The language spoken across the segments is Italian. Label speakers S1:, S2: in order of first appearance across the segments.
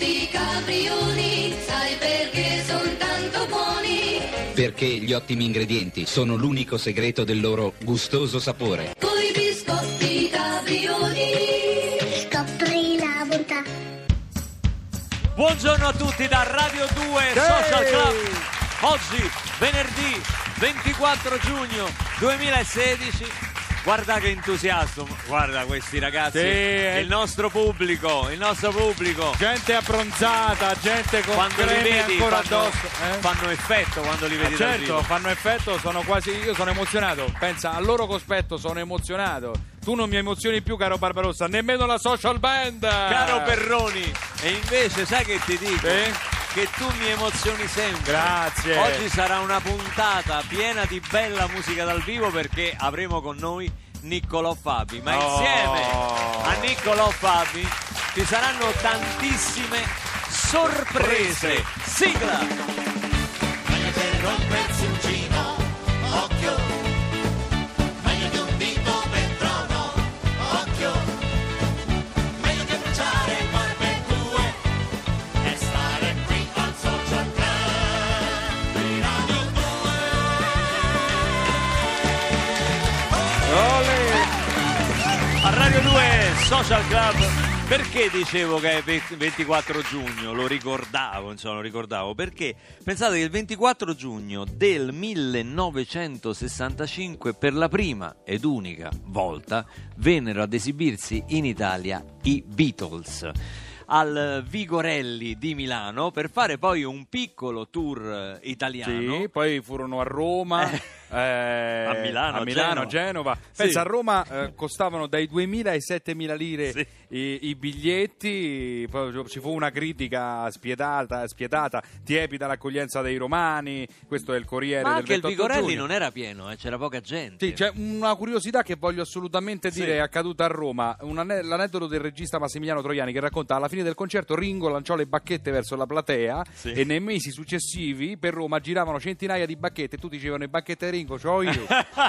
S1: biscotti caprioli, sai perché sono tanto buoni?
S2: Perché gli ottimi ingredienti sono l'unico segreto del loro gustoso sapore.
S1: Coi biscotti caprioli.
S3: Scopri la bontà.
S4: Buongiorno a tutti da Radio 2 Social Club. Oggi, venerdì 24 giugno 2016. Guarda che entusiasmo, guarda questi ragazzi,
S5: Sì, eh.
S4: il nostro pubblico, il nostro pubblico.
S5: Gente abbronzata, gente con
S4: Quando li vedi
S5: ancora
S4: fanno,
S5: addosso. eh?
S4: fanno effetto quando li vedi dal
S5: certo, fanno effetto, sono quasi. Io sono emozionato. Pensa, al loro cospetto sono emozionato. Tu non mi emozioni più, caro Barbarossa, nemmeno la social band.
S4: Caro Perroni, e invece sai che ti dico?
S5: Sì?
S4: Che tu mi emozioni sempre.
S5: Grazie.
S4: Oggi sarà una puntata piena di bella musica dal vivo perché avremo con noi Niccolò Fabi. Ma
S5: Oh.
S4: insieme a Niccolò Fabi ci saranno tantissime sorprese. Sigla! A Radio 2 Social Club. Perché dicevo che è ve- 24 giugno? Lo ricordavo, insomma, lo ricordavo. Perché pensate che il 24 giugno del 1965, per la prima ed unica volta, vennero ad esibirsi in Italia i Beatles al Vigorelli di Milano per fare poi un piccolo tour eh, italiano.
S5: Sì, poi furono a Roma.
S4: Eh. A Milano,
S5: a Milano,
S4: Genova.
S5: Genova.
S4: Sì.
S5: Pensa, a Roma eh, costavano dai 2.000 ai 7.000 lire
S4: Sì.
S5: i, i biglietti, poi ci fu una critica spietata, spietata, tiepida l'accoglienza dei romani, questo è il Corriere
S4: Ma
S5: del
S4: anche il
S5: 28
S4: Vigorelli
S5: giugno.
S4: non era pieno, eh, c'era poca gente.
S5: Sì, c'è una curiosità che voglio assolutamente dire
S4: Sì.
S5: è accaduta a Roma. Un ane- l'aneddoto del regista Massimiliano Troiani che racconta alla fine del concerto Ringo lanciò le bacchette verso la platea
S4: Sì.
S5: e nei mesi successivi per Roma giravano centinaia di bacchette tutti dicevano le bacchette Ringo, c'ho io.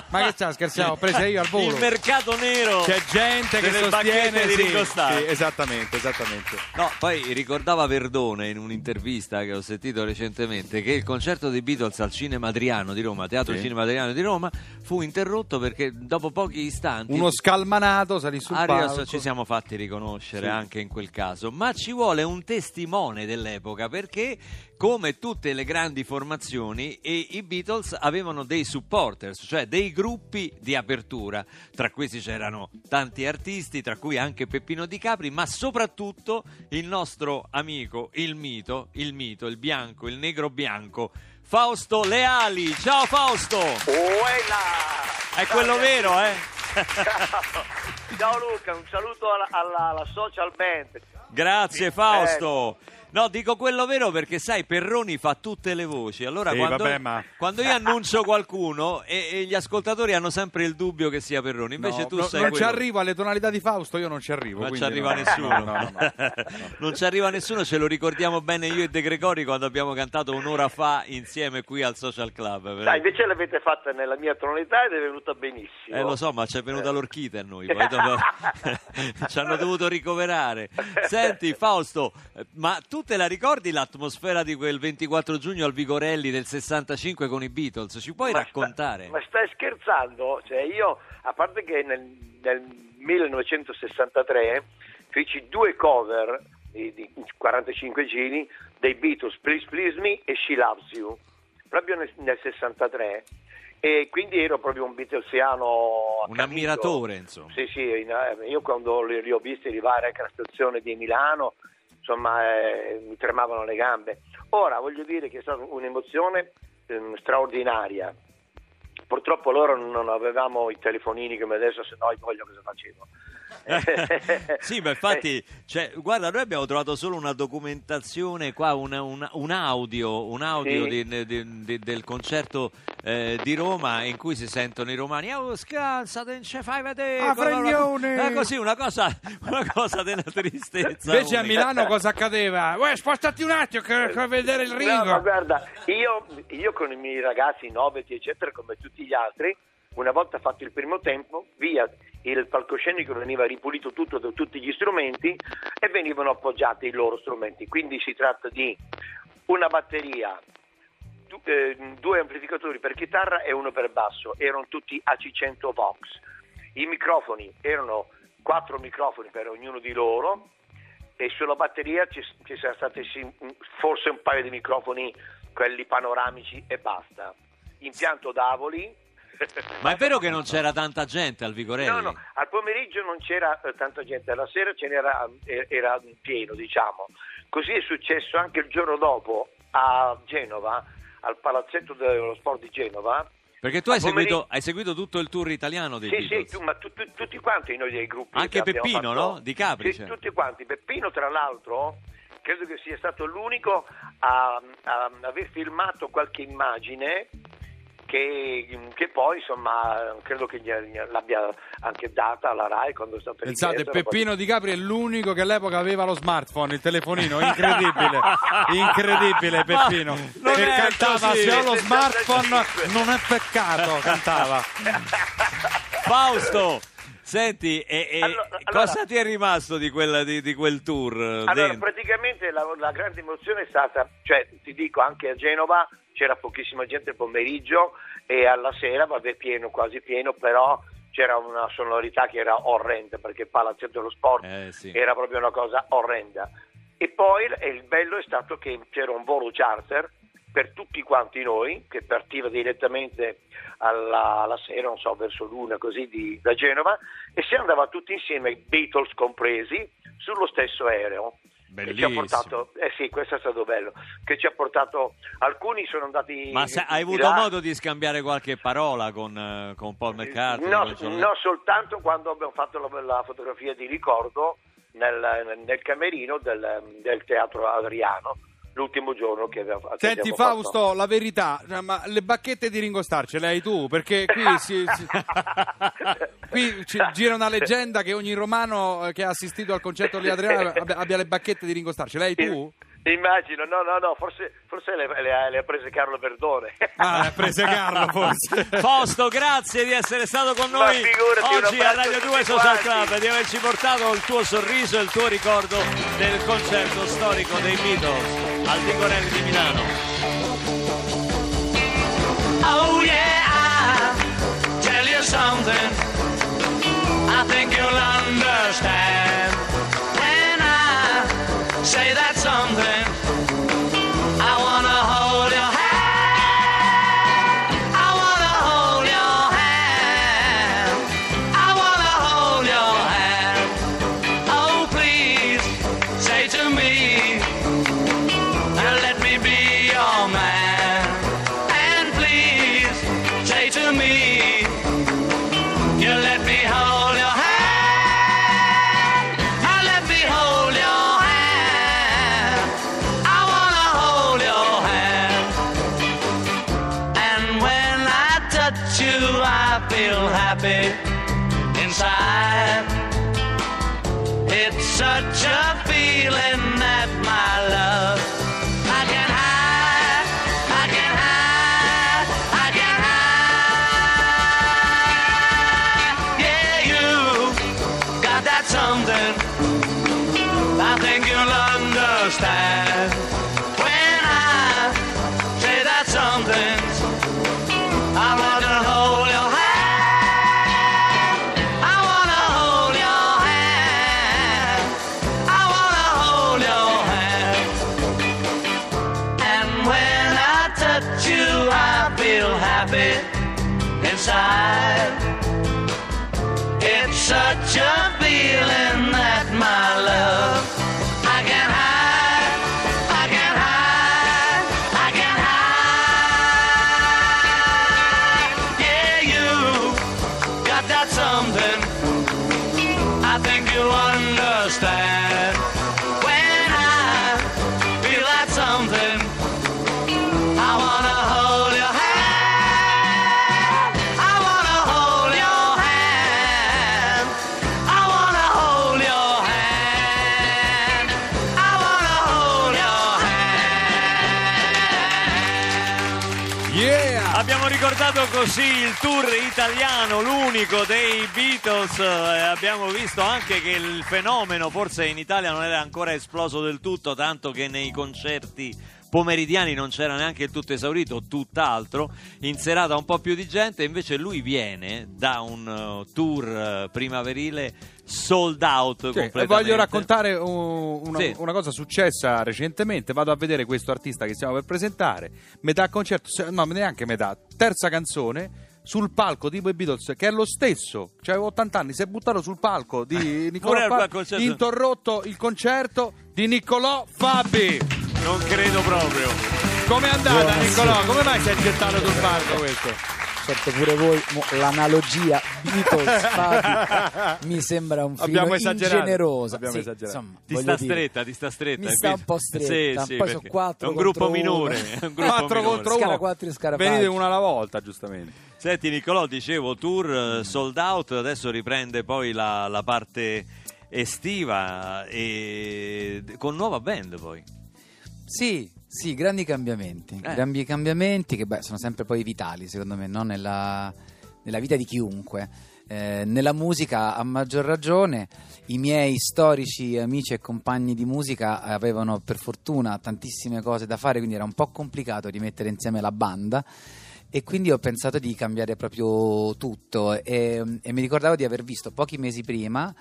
S5: Ma che sta scherzando? Ho prese io al volo.
S4: Il mercato nero.
S5: C'è gente che sostiene
S4: di
S5: sì,
S4: Ringo Starr.
S5: sì, esattamente, esattamente.
S4: No, poi ricordava Verdone in un'intervista che ho sentito recentemente che il concerto dei Beatles al Cinema Adriano di Roma, Teatro
S5: Sì.
S4: Cinema Adriano di Roma, fu interrotto perché dopo pochi istanti
S5: Uno scalmanato salì sul
S4: Arias
S5: palco.
S4: ci siamo fatti riconoscere
S5: Sì.
S4: anche in quel caso, ma ci vuole un testimone dell'epoca perché come tutte le grandi formazioni i Beatles avevano dei supporters, cioè dei gruppi di apertura. Tra questi c'erano tanti artisti, tra cui anche Peppino Di Capri, ma soprattutto il nostro amico, il mito, il mito, il bianco, il negro bianco, Fausto Leali. Ciao Fausto!
S6: Uela!
S4: È quello vero, eh?
S6: Ciao Luca, un saluto alla, alla- alla social band.
S4: Grazie Fausto. No, dico quello vero perché sai, Perroni fa tutte le voci. Allora
S5: Sì,
S4: quando,
S5: vabbè, ma-
S4: quando io annuncio qualcuno e, e gli ascoltatori hanno sempre il dubbio che sia Perroni, invece
S5: No,
S4: tu
S5: no,
S4: sei
S5: non ci
S4: quello-
S5: arrivo alle tonalità di Fausto, io non ci arrivo.
S4: Non ci arriva
S5: no,
S4: nessuno.
S5: no, no, no, no.
S4: non ci arriva nessuno, ce lo ricordiamo bene io e De Gregori quando abbiamo cantato un'ora fa insieme qui al Social Club. però-
S6: Dai, invece l'avete fatta nella mia tonalità ed è venuta benissimo.
S4: Eh lo so, ma c'è venuta l'orchite a noi, poi dopo ci hanno dovuto ricoverare. Senti Fausto, eh, ma tu te la ricordi l'atmosfera di quel 24 giugno al Vigorelli del 65 con i Beatles? Ci puoi
S6: Ma sta-
S4: raccontare?
S6: ma stai scherzando? Cioè io, a parte che nel, nel 1963 feci due cover di, di 45 giri dei Beatles, Please Please Me e She Loves You, proprio nel, nel 63. E quindi ero proprio un Beatlesiano
S4: Un ammiratore, insomma.
S6: Sì, sì, eh, io quando li, li ho visti arrivare anche alla stazione di Milano, insomma, eh, mi tremavano le gambe. Ora, voglio dire che è stata un'emozione ehm, straordinaria. Purtroppo loro non avevamo i telefonini come adesso, se no voglio cosa facevo.
S4: Sì, ma infatti, cioè, guarda, noi abbiamo trovato solo una documentazione qua, una- una- un audio, un audio
S6: Sì.
S4: di- di- di- del concerto eh, di Roma in cui si sentono i romani, oh scansa, te non ce fai vedere,
S5: Ah,
S4: come-
S5: fregnone!"
S4: Eh, così, una cosa, una cosa della tristezza.
S5: Invece a
S4: unica.
S5: Milano cosa accadeva? Uè, spostati un attimo che che vedere il
S6: No, ma
S5: Ringo.
S6: guarda, io, io con i miei ragazzi, Noveti, eccetera, come tutti gli altri, una volta fatto il primo tempo, via il palcoscenico veniva ripulito tutto da tutti gli strumenti e venivano appoggiati i loro strumenti. Quindi si tratta di una batteria, eh, due amplificatori per chitarra e uno per basso, erano tutti AC100 Vox. I microfoni erano quattro microfoni per ognuno di loro e sulla batteria ci, ci sono stati forse un paio di microfoni, quelli panoramici e basta. Impianto d'Avoli.
S4: Ma è vero che non c'era tanta gente al Vigorelli?
S6: No, no, al pomeriggio non c'era eh, tanta gente, alla sera ce n'era eh, era pieno, diciamo. Così è successo anche il giorno dopo a Genova, al palazzetto dello sport di Genova.
S4: Perché tu hai
S6: pomeriggio-
S4: seguito, hai seguito tutto il tour italiano dei
S6: Sì, sì,
S4: Beatles.
S6: tu- ma tu- tu- tutti quanti noi dei gruppi.
S4: Anche Peppino, no? Di Capri,
S6: Sì, tutti quanti. Peppino, tra l'altro, credo che sia stato l'unico a, a aver filmato qualche immagine che, che poi, insomma, credo che gli- gli- l'abbia anche data alla RAI quando è stato
S5: Pensate,
S6: richiesto.
S5: Peppino Di Capri è l'unico che all'epoca aveva lo smartphone, il telefonino, incredibile, incredibile Peppino,
S4: Non
S5: che cantava
S4: così.
S5: se ho lo smartphone non è peccato, cantava.
S4: Fausto, senti, e- e
S6: Allora-
S4: cosa
S6: allora-
S4: ti è rimasto di, quella- di- di quel tour? eh,
S6: Allora,
S4: dentro?
S6: praticamente la, la grande emozione è stata, cioè ti dico anche a Genova c'era pochissima gente il pomeriggio e alla sera vabbè pieno, quasi pieno, però c'era una sonorità che era orrenda perché il palazzetto dello sport
S4: Eh, sì.
S6: era proprio una cosa orrenda. E poi il bello è stato che c'era un volo charter per tutti quanti noi che partiva direttamente alla, alla sera, non so, verso l'una così di- da Genova e si andava tutti insieme, Beatles compresi, sullo stesso aereo. Che ci ha
S4: Bellissimo.
S6: portato, eh sì, questo è stato bello. Che ci ha portato, alcuni sono andati.
S4: Ma se- hai avuto
S6: là.
S4: modo di scambiare qualche parola con, eh, con Paul McCartney?
S6: No,
S4: John
S6: no, soltanto quando abbiamo fatto la, la fotografia di ricordo nel, nel camerino del, del teatro Adriano, l'ultimo giorno che abbiamo, che
S5: Senti
S6: abbiamo fatto.
S5: Fausto, la verità, ma le bacchette di Ringo Starr ce le hai tu? Perché qui, si- si- qui ci- gira una leggenda che ogni romano eh, che ha assistito al concerto di Adriano abbia, le bacchette di Ringo Starr, ce le hai tu?
S6: Immagino, no, no, no, forse, forse le, le ha- le ha prese Carlo Verdone.
S5: Ah, le ha prese Carlo forse.
S4: Fausto, grazie di essere stato con noi oggi a Radio
S6: a
S4: 2
S6: tutti
S4: Social
S6: quanti.
S4: Club e di averci portato il tuo sorriso e il tuo ricordo del concerto storico dei Beatles al Vigorelli di Milano.
S7: Oh yeah, I'll tell you something. I think you'll understand when I say that you
S4: ricordato così il tour italiano, l'unico dei Beatles. Eh, abbiamo visto anche che il fenomeno forse in Italia non era ancora esploso del tutto, tanto che nei concerti pomeridiani non c'era neanche il tutto esaurito, tutt'altro. In serata un po' più di gente, invece lui viene da un eh, tour eh, primaverile sold out
S5: Sì, e
S4: completamente.
S5: voglio raccontare un- una,
S4: Sì.
S5: una cosa successa recentemente. Vado a vedere questo artista che stiamo per presentare. Metà concerto, no, neanche metà, terza canzone. Sul palco tipo i Beatles, che è lo stesso, cioè aveva 80 anni, si è buttato sul palco di
S4: al
S5: Fabi, interrotto il concerto di Niccolò Fabi.
S4: Non credo proprio.
S5: Com'è andata
S8: Buonasera.
S5: Niccolò? Come mai si è gettato sul palco questo?
S8: Certo, pure voi, l'analogia Beatles mi sembra un film ingenerosa.
S5: Abbiamo
S8: Sì,
S5: esagerato.
S8: insomma,
S4: Ti sta
S8: dire,
S4: stretta, ti sta stretta.
S8: Mi sta un po' stretta,
S4: Sì,
S8: poi
S4: sì,
S8: sono
S4: perché
S8: quattro
S4: È un gruppo
S8: contro uno.
S4: minore. un gruppo
S5: 4
S4: minore.
S5: contro 1.
S8: Scala quattro e Scarafaggi.
S5: Venite una alla volta, giustamente.
S4: Senti Nicolò, dicevo tour eh, sold out, adesso riprende poi la, la parte estiva e con nuova band poi.
S8: Sì, sì, grandi cambiamenti.
S4: Eh.
S8: Grandi cambiamenti che beh, sono sempre poi vitali, secondo me, no? nella, nella vita di chiunque. Eh, nella musica, a maggior ragione, i miei storici amici e compagni di musica avevano per fortuna tantissime cose da fare, quindi era un po' complicato rimettere insieme la banda. E quindi ho pensato di cambiare proprio tutto. E, e mi ricordavo di aver visto pochi mesi prima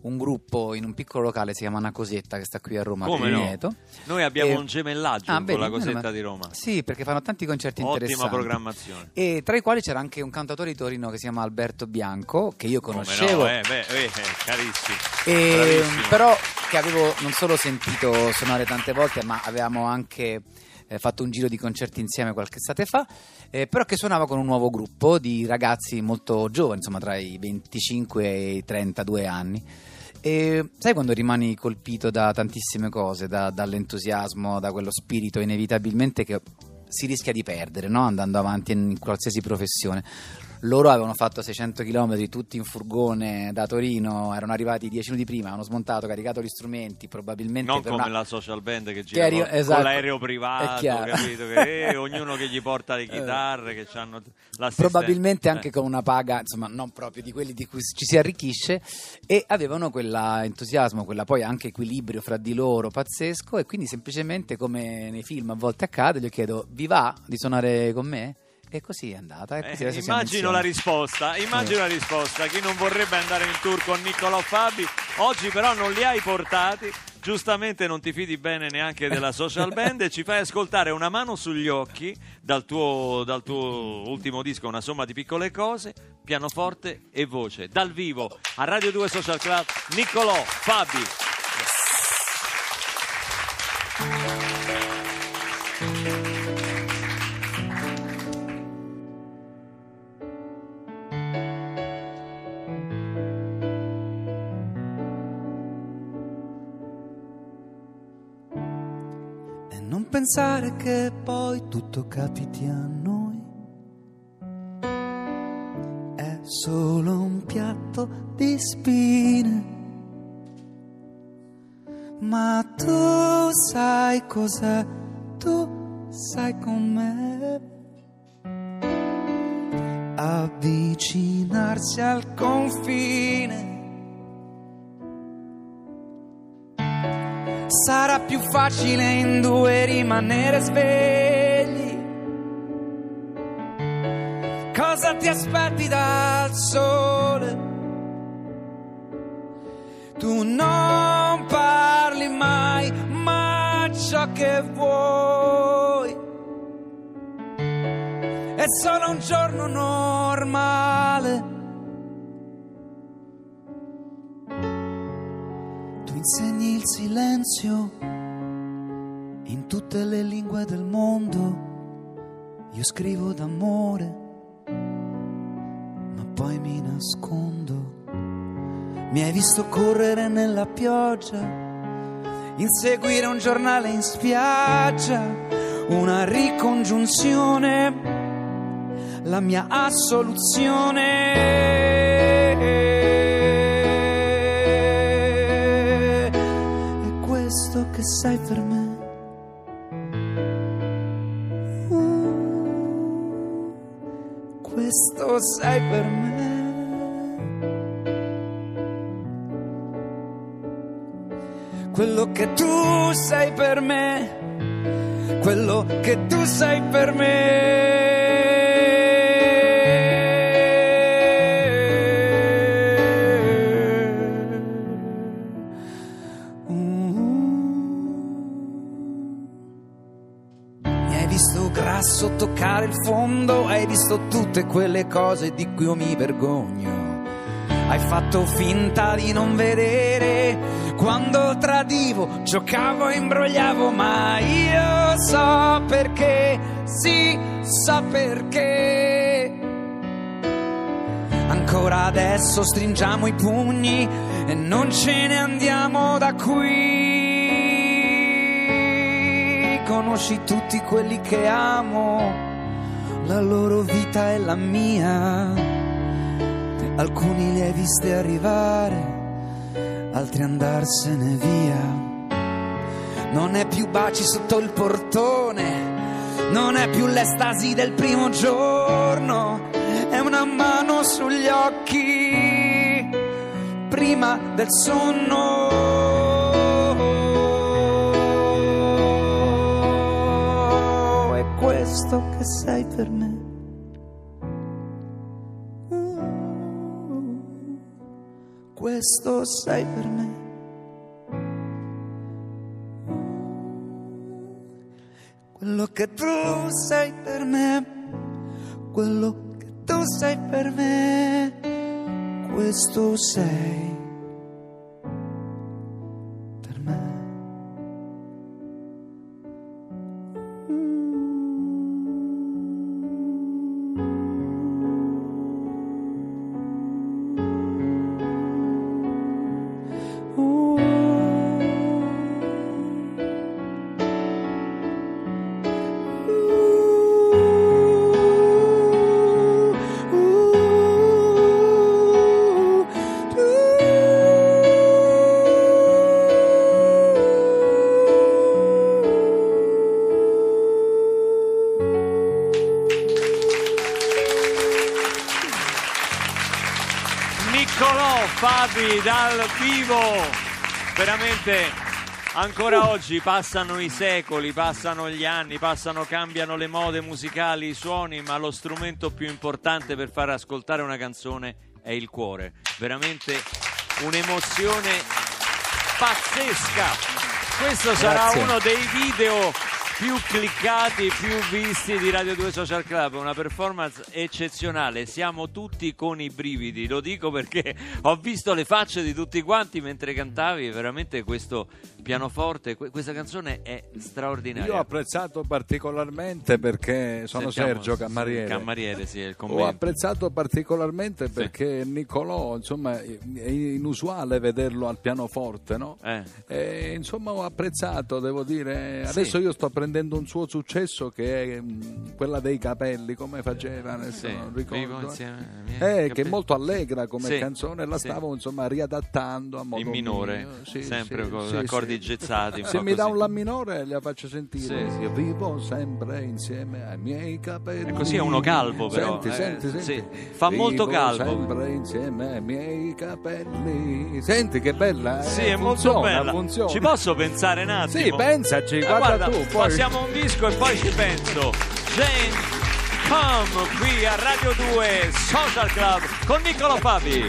S8: un gruppo in un piccolo locale, si chiama Una Cosetta, che sta qui a Roma,
S4: Come no? Noi abbiamo
S8: E-
S4: un gemellaggio
S8: Ah,
S4: con
S8: vedi,
S4: la cosetta
S8: male.
S4: di Roma.
S8: Sì, perché fanno tanti concerti
S4: Ottima
S8: interessanti.
S4: programmazione.
S8: E tra i quali c'era anche un cantatore di Torino che si chiama Alberto Bianco, che io
S4: Come
S8: conoscevo.
S4: no, eh, beh, eh, carissimi.
S8: E,
S4: Bravissimo.
S8: però che avevo non solo sentito suonare tante volte, ma avevamo anche eh, fatto un giro di concerti insieme qualche estate fa, eh, però che suonava con un nuovo gruppo di ragazzi molto giovani, insomma tra i 25 e i 32 anni. E sai quando rimani colpito da tantissime cose, da- dall'entusiasmo, da quello spirito inevitabilmente che si rischia di perdere no? andando avanti in qualsiasi professione. Loro avevano fatto 600 km tutti in furgone da Torino, erano arrivati 10 minuti prima, hanno smontato, caricato gli strumenti, probabilmente
S4: Non come
S8: una-
S4: la social band che gira con,
S8: esatto.
S4: con l'aereo privato, capito? Che, eh, ognuno che gli porta le chitarre, che hanno
S8: probabilmente
S4: Eh.
S8: anche con una paga, insomma, non proprio di quelli di cui ci si arricchisce e avevano quell'entusiasmo, quella poi anche equilibrio fra di loro pazzesco e quindi semplicemente come nei film a volte accade, gli chiedo "Vi va di suonare con me?" E così è andata. Così
S4: Eh,
S8: siamo
S4: immagino la risposta, immagino la risposta. Chi non vorrebbe andare in tour con Niccolò Fabi, oggi però non li hai portati. Giustamente non ti fidi bene neanche della social band e ci fai ascoltare una mano sugli occhi dal tuo, dal tuo ultimo disco, una somma di piccole cose, pianoforte e voce. Dal vivo a Radio 2 Social Club, Niccolò Fabi.
S8: Che poi tutto capiti a noi. È solo un piatto di spine. Ma tu sai cos'è, tu sai com'è. Avvicinarsi al confine. Sarà più facile in due rimanere svegli. Cosa ti aspetti dal sole? Tu non parli mai, ma ciò che vuoi è solo un giorno normale. Il silenzio in tutte le lingue del mondo. Io scrivo d'amore, ma poi mi nascondo. Mi hai visto correre nella pioggia, inseguire un giornale in spiaggia, una ricongiunzione, la mia assoluzione. Che sei per me. Uh.
S9: sei per me. Quello che tu sei per me, quello che tu sei per me. Visto tutte quelle cose di cui io mi vergogno. Hai fatto finta di non vedere quando tradivo, giocavo e imbrogliavo, ma io so perché, sì, so perché. Ancora adesso stringiamo i pugni e non ce ne andiamo da qui. Conosci tutti quelli che amo, la loro vita è la mia. Alcuni li hai visti arrivare, altri andarsene via. Non è più baci sotto il portone, non è più l'estasi del primo giorno, è una mano sugli occhi prima del sonno. Questo che sei per me. Questo sei per me. Quello che tu sei per me, quello che tu sei per me, questo sei
S4: vivo veramente ancora oggi passano i secoli passano gli anni passano cambiano le mode musicali i suoni ma lo strumento più importante per far ascoltare una canzone è il cuore. Veramente un'emozione pazzesca. Questo sarà
S5: Grazie.
S4: uno dei video più cliccati, più visti di Radio 2 Social Club, una performance eccezionale, siamo tutti con i brividi, lo dico perché ho visto le facce di tutti quanti mentre cantavi, veramente questo pianoforte, que- questa canzone è straordinaria.
S10: Io ho apprezzato particolarmente perché sono
S4: Sentiamo-
S10: Sergio Cammariere.
S4: Cammariere, sì, è il
S10: Ho
S4: commento.
S10: apprezzato particolarmente perché Niccolò, insomma, è inusuale vederlo al pianoforte, no?
S4: Eh.
S10: E, insomma, ho apprezzato, devo dire.
S4: Sì.
S10: Adesso io sto prendendo un suo successo che è mm, quella dei capelli, come faceva, adesso
S4: Sì,
S10: non ricordo.
S4: insieme miei
S10: Eh, che è molto allegra come
S4: Sì,
S10: canzone, la
S4: sì.
S10: stavo insomma riadattando a modo
S4: In minore.
S10: Sì,
S4: sempre con accordi gezzati.
S10: Se mi dà un la minore gliela faccio sentire. Io vivo sempre insieme ai miei capelli.
S4: E così è uno calvo, però,
S10: Senti,
S4: eh,
S10: senti,
S4: sì.
S10: senti.
S4: Fa molto
S10: Vivo
S4: calvo.
S10: sempre insieme ai miei capelli. Senti che bella, eh?
S4: Sì, è molto
S10: Funziona,
S4: bella.
S10: funziona.
S4: Ci posso pensare un attimo?
S10: Sì, pensaci,
S4: Eh,
S10: guarda, tu. Poi...
S4: Passiamo un disco e poi ci penso. Jane Come qui a Radio 2 Social Club con Niccolo Fabi.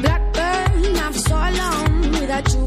S11: Blackburn, I'm so alone without you,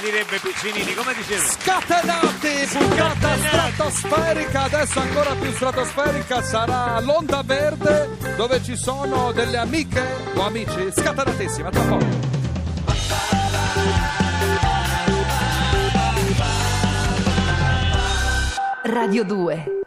S4: direbbe Piccinini. Come diceva?
S5: Scatenati, puntata stratosferica, adesso ancora più stratosferica sarà l'onda verde dove ci sono delle amiche o amici scatenatissime, tra poco.
S12: Radio 2